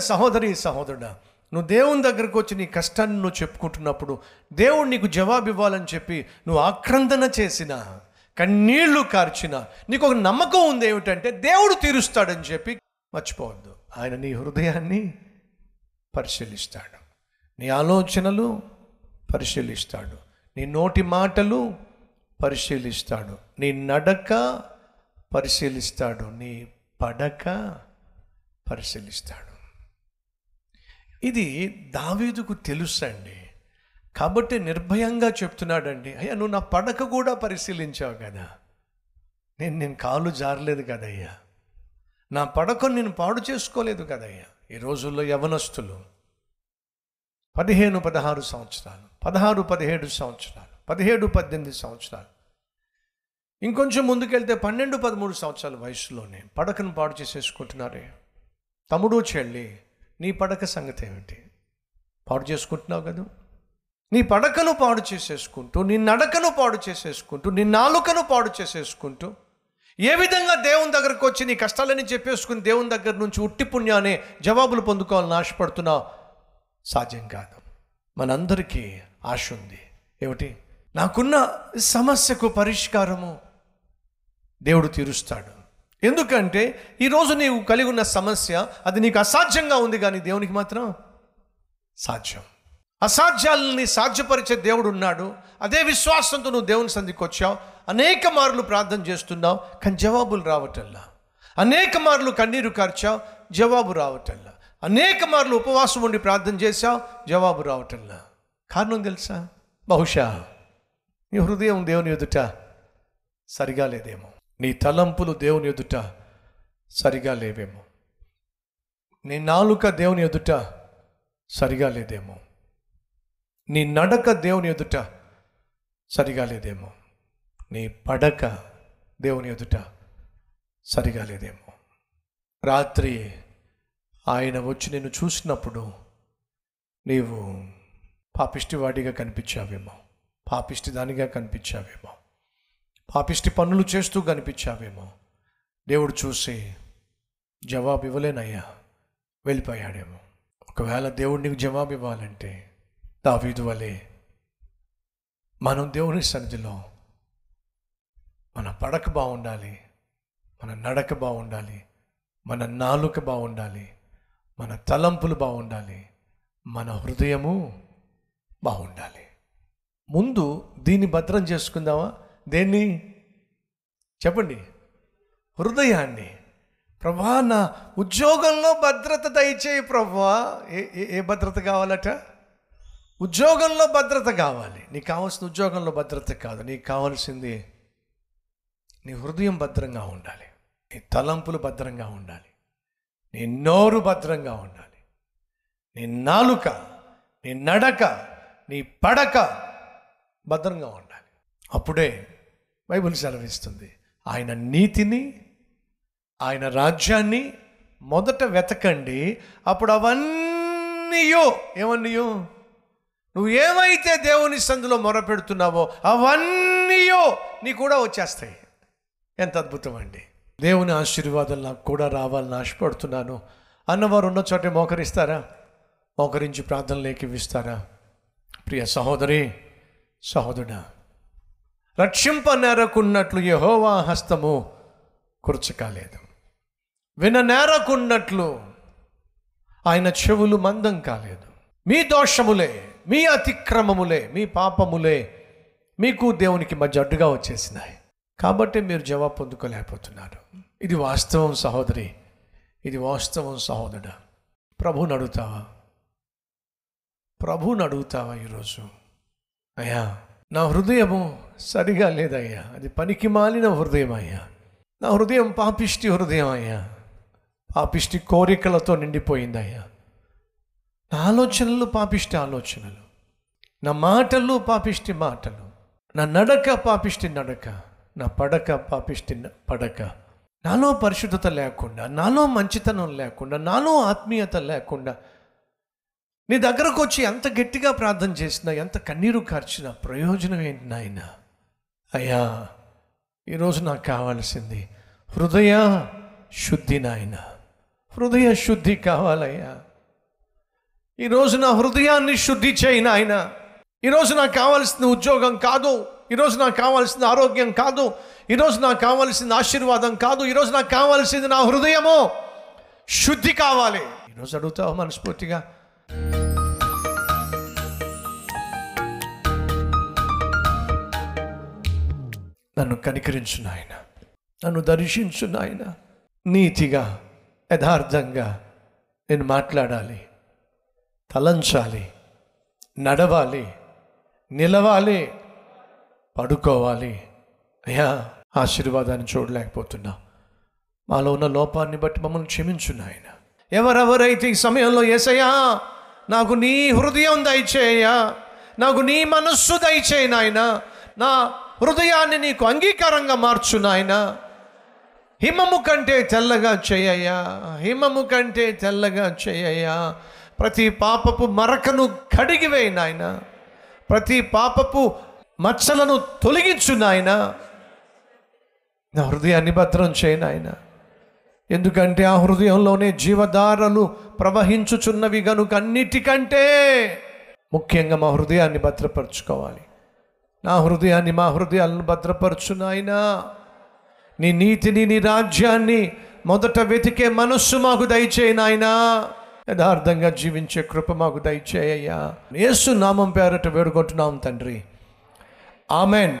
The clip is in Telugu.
సహోదరి సహోదరుడా నువ్వు దేవుని దగ్గరకు వచ్చి నీ కష్టాన్ని నువ్వు చెప్పుకుంటున్నప్పుడు దేవుడు నీకు జవాబు ఇవ్వాలని చెప్పి నువ్వు ఆక్రందన చేసిన కన్నీళ్ళు కార్చిన నీకు ఒక నమ్మకం ఉంది ఏమిటంటే దేవుడు తీరుస్తాడని చెప్పి మర్చిపోవద్దు. ఆయన నీ హృదయాన్ని పరిశీలిస్తాడు. నీ ఆలోచనలు పరిశీలిస్తాడు. నీ నోటి మాటలు పరిశీలిస్తాడు. నీ నడక పరిశీలిస్తాడు. నీ పడక పరిశీలిస్తాడు. ఇది దావీదుకు తెలుసండి. కాబట్టి నిర్భయంగా చెప్తున్నాడండి అయ్యా నువ్వు నా పడక కూడా పరిశీలించావు కదా. నేను నేను కాలు జారలేదు కదయ్యా. నా పడకను నేను పాడు చేసుకోలేదు కదయ్యా. ఈ రోజుల్లో యవనస్తులు పదిహేను పదహారు సంవత్సరాలు పదహారు పదిహేడు సంవత్సరాలు పదిహేడు పద్దెనిమిది సంవత్సరాలు. ఇంకొంచెం ముందుకెళ్తే పన్నెండు పదమూడు సంవత్సరాల వయసులోనే పడకను పాడు చేసేసుకుంటున్నారే. తమ్ముడు చెల్లి నీ పడక సంగతి ఏమిటి? పాడు చేసుకుంటున్నావు కదా. నీ పడకను పాడు చేసేసుకుంటూ నీ నడకను పాడు చేసేసుకుంటూ నీ నాలుకను పాడు చేసేసుకుంటూ ఏ విధంగా దేవుని దగ్గరకు వచ్చి నీ కష్టాలని చెప్పేసుకుని దేవుని దగ్గర నుంచి ఉట్టి పుణ్యాన్ని జవాబులు పొందుకోవాలని ఆశపడుతున్నావు? సాధ్యం కాదు. మనందరికీ ఆశ ఉంది. ఏమిటి? నాకున్న సమస్యకు పరిష్కారము దేవుడు తీరుస్తాడు. ఎందుకంటే ఈరోజు నీవు కలిగి ఉన్న సమస్య అది నీకు అసాధ్యంగా ఉంది కానీ దేవునికి మాత్రం సాధ్యం. అసాధ్యాలని సాధ్యపరిచే దేవుడు ఉన్నాడు. అదే విశ్వాసంతో నువ్వు దేవుని సంధికి వచ్చావు. అనేక మార్లు ప్రార్థన చేస్తున్నావు కానీ జవాబులు రావటల్లా అనేక మార్లు కన్నీరు కార్చావు జవాబు రావటల్లా అనేక మార్లు ఉపవాసం ఉండి ప్రార్థన చేశావు జవాబు రావటల్లా కారణం తెలుసా? బహుశా నీ హృదయం దేవుని ఎదుట సరిగా లేదేమో నీ తలంపులు దేవుని ఎదుట సరిగా లేవేమో. నీ నాలుక దేవుని ఎదుట సరిగా లేదేమో. నీ నడక దేవుని ఎదుట సరిగా లేదేమో. నీ పడక దేవుని ఎదుట సరిగా లేదేమో. రాత్రి ఆయన వచ్చి నిన్ను చూసినప్పుడు నీవు పాపిష్టివాడిగా కనిపించావేమో. పాపిష్టి దానిగా కనిపించావేమో. పాపిష్టి పనులు చేస్తూ కనిపించావేమో. దేవుడు చూసి జవాబు ఇవ్వలేనయ్యా వెళ్ళిపోయాడేమో. ఒకవేళ దేవుడు నీకు జవాబు ఇవ్వాలంటే దావీదు వలె మనం దేవుని సన్నిధిలో మన పడక బాగుండాలి మన నడక బాగుండాలి మన నాలుక బాగుండాలి మన తలంపులు బాగుండాలి మన హృదయము బాగుండాలి. ముందు దీన్ని భద్రం చేసుకుందామా? దేన్ని? చెప్పండి. హృదయాన్ని. ప్రభా నా ఉద్యోగంలో భద్రత దయచేయి ప్రభా. ఏ ఏ- ఏ భద్రత కావాలట? ఉద్యోగంలో భద్రత కావాలి. నీకు కావాల్సిన ఉద్యోగంలో భద్రత కాదు. నీకు కావాల్సింది నీ హృదయం భద్రంగా ఉండాలి. నీ తలంపులు భద్రంగా ఉండాలి. నీ నోరు భద్రంగా ఉండాలి. నీ నాలుక నీ నడక నీ పడక భద్రంగా ఉండాలి. అప్పుడే బైబుల్ సెలవిస్తుంది. ఆయన నీతిని ఆయన రాజ్యాన్ని మొదట వెతకండి. అప్పుడు అవన్నీయో. ఏమన్నీయో? నువ్వు ఏమైతే దేవుని సందులో మొరపెడుతున్నావో అవన్నీయో నీ కూడా వచ్చేస్తాయి. ఎంత అద్భుతం అండి. దేవుని ఆశీర్వాదాలు నాకు కూడా రావాలని ఆశపడుతున్నాను. అన్నవారు ఉన్న చోటే మోకరిస్తారా? మోకరించి ప్రార్థనలేకి ఇస్తారా ప్రియ సహోదరి సహోదరుడా రక్షింపనేరకున్నట్లు యహోవా హస్తము కుర్చకాలేదు. విననేరకున్నట్లు ఆయన చెవులు మందం కాలేదు. మీ దోషములే మీ అతిక్రమములే మీ పాపములే మీకు దేవునికి మధ్య అడ్డుగా వచ్చేసినాయి. కాబట్టి మీరు జవాబు పొందుకోలేకపోతున్నారు. ఇది వాస్తవం సహోదరి ఇది వాస్తవం సహోదరుడా. ప్రభుని అడుగుతావా? ప్రభుని అడుగుతావా ఈరోజు? అయ్యా నా హృదయము సరిగా లేదయ్యా. అది పనికి మాలిన హృదయం అయ్యా నా హృదయం పాపిష్టి హృదయం అయ్యా పాపిష్టి కోరికలతో నిండిపోయిందయ్యా. నా ఆలోచనలు పాపిష్టి ఆలోచనలు. నా మాటలు పాపిష్టి మాటలు. నా నడక పాపిష్టి నడక. నా పడక పాపిష్టి పడక. నాలో పరిశుద్ధత లేకుండా నాలో మంచితనం లేకుండా నాలో ఆత్మీయత లేకుండా నీ దగ్గరకు వచ్చి ఎంత గట్టిగా ప్రార్థన చేసినా ఎంత కన్నీరు కార్చినా ప్రయోజనం ఏంటి నాయన? అయ్యా ఈరోజు నాకు కావాల్సింది హృదయ శుద్ధి నాయన. హృదయ శుద్ధి కావాలయ్యా. ఈరోజు నా హృదయాన్ని శుద్ధి చేయి నాయన. ఈరోజు నాకు కావాల్సిన ఉద్యోగం కాదు. ఈరోజు నాకు కావాల్సిన ఆరోగ్యం కాదు. ఈరోజు నాకు కావాల్సిన ఆశీర్వాదం కాదు. ఈరోజు నాకు కావాల్సింది నా హృదయము శుద్ధి కావాలి. ఈరోజు అడుగుతావు మనస్ఫూర్తిగా? నన్ను కనికరించు నాయన. నన్ను దర్శించు నాయన. నీతిగా యథార్థంగా నేను మాట్లాడాలి తలంచాలి నడవాలి నిలవాలి పడుకోవాలి. అయ్యా ఆశీర్వాదాన్ని చూడలేకపోతున్నా. మాలో ఉన్న లోపాన్ని బట్టి మమ్మల్ని క్షమించు నాయన. ఎవరెవరైతే ఈ సమయంలో ఏసయ్యా నాకు నీ హృదయం దయచేయ్యా నాకు నీ మనస్సు దయచేయి నాయన. నా హృదయాన్ని నీకు అంగీకారంగా మార్చు నాయన. హిమము కంటే తెల్లగా చేయయ్యా. హిమము కంటే తెల్లగా చేయయ్యా. ప్రతి పాపపు మరకను కడిగివేయి నాయన. ప్రతి పాపపు మచ్చలను తొలగించు నాయన. నా హృదయాన్ని భద్రం చేయి నాయన. ఎందుకంటే ఆ హృదయంలోనే జీవధారలు ప్రవహించుచున్నవి గనుక అన్నిటికంటే ముఖ్యంగా మా హృదయాన్ని భద్రపరచుకోవాలి. నా హృదయాన్ని మా హృదయాలను భద్రపరచు నాయనా. నీ నీతిని నీ రాజ్యాన్ని మొదట వెతికే మనస్సు మాకు దయచేయి నాయనా. యథార్థంగా జీవించే కృప మాకు దయచేయ్యా యేసు నామం పేరట వేడుకుంటున్నాం తండ్రి. ఆమెన్.